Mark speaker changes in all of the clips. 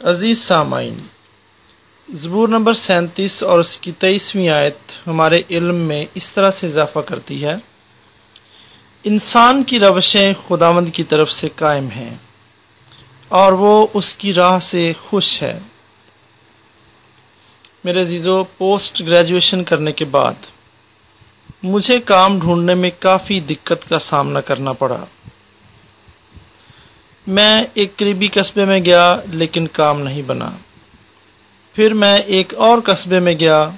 Speaker 1: عزیز سامعین، زبور نمبر سینتیس اور اس کی تیئیسویں آیت ہمارے علم میں اس طرح سے اضافہ کرتی ہے، انسان کی روشیں خداوند کی طرف سے قائم ہیں اور وہ اس کی راہ سے خوش ہے۔ میرے عزیزو، پوسٹ گریجویشن کرنے کے بعد مجھے کام ڈھونڈنے میں کافی دقت کا سامنا کرنا پڑا۔ میں ایک قریبی قصبے میں گیا لیکن کام نہیں بنا۔ پھر میں ایک اور قصبے میں گیا۔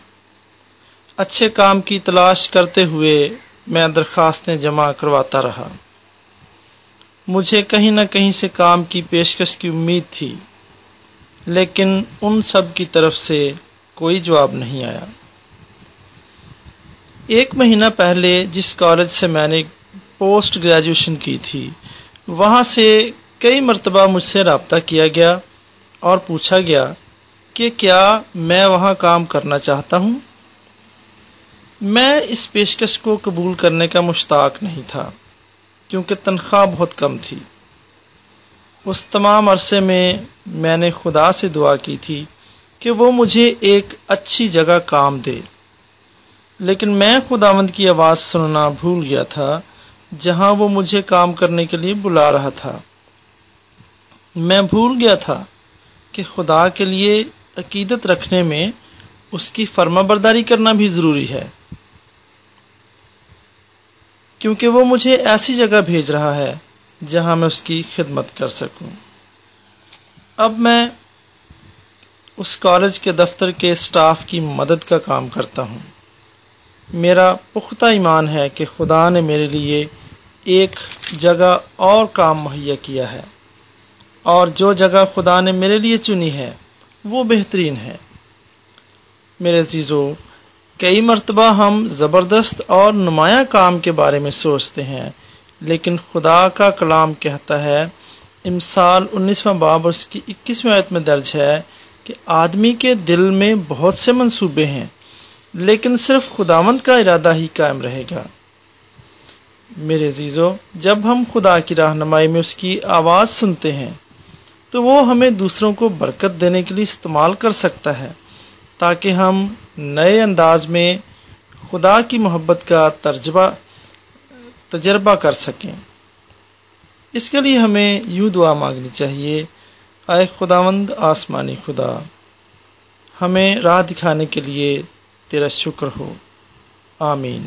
Speaker 1: اچھے کام کی تلاش کرتے ہوئے میں درخواستیں جمع کرواتا رہا۔ مجھے کہیں نہ کہیں سے کام کی پیشکش کی امید تھی، لیکن ان سب کی طرف سے کوئی جواب نہیں آیا۔ ایک مہینہ پہلے جس کالج سے میں نے پوسٹ گریجویشن کی تھی، وہاں سے کئی مرتبہ مجھ سے رابطہ کیا گیا اور پوچھا گیا کہ کیا میں وہاں کام کرنا چاہتا ہوں؟ میں اس پیشکش کو قبول کرنے کا مشتاق نہیں تھا، کیونکہ تنخواہ بہت کم تھی۔ اس تمام عرصے میں میں نے خدا سے دعا کی تھی کہ وہ مجھے ایک اچھی جگہ کام دے۔ لیکن میں خداوند کی آواز سننا بھول گیا تھا، جہاں وہ مجھے کام کرنے کے لیے بلا رہا تھا۔ میں بھول گیا تھا کہ خدا کے لیے عقیدت رکھنے میں اس کی فرما برداری کرنا بھی ضروری ہے۔ کیونکہ وہ مجھے ایسی جگہ بھیج رہا ہے جہاں میں اس کی خدمت کر سکوں۔ اب میں اس کالج کے دفتر کے اسٹاف کی مدد کا کام کرتا ہوں۔ میرا پختہ ایمان ہے کہ خدا نے میرے لیے ایک جگہ اور کام مہیا کیا ہے۔ اور جو جگہ خدا نے میرے لیے چنی ہے، وہ بہترین ہے۔ میرے عزیزو، کئی مرتبہ ہم زبردست اور نمایاں کام کے بارے میں سوچتے ہیں، لیکن خدا کا کلام کہتا ہے، امسال انیسواں باب اور اس کی اکیسویں آیت میں درج ہے کہ آدمی کے دل میں بہت سے منصوبے ہیں، لیکن صرف خداوند کا ارادہ ہی قائم رہے گا۔ میرے عزیزو، جب ہم خدا کی رہنمائی میں اس کی آواز سنتے ہیں تو وہ ہمیں دوسروں کو برکت دینے کے لیے استعمال کر سکتا ہے تاکہ ہم نئے انداز میں خدا کی محبت کا ترجبہ تجربہ کر سکیں۔ اس کے لیے ہمیں یوں دعا مانگنی چاہیے آئے خداوند، آسمانی خدا، ہمیں راہ دکھانے کے لیے تیرا شکر ہو۔ آمین۔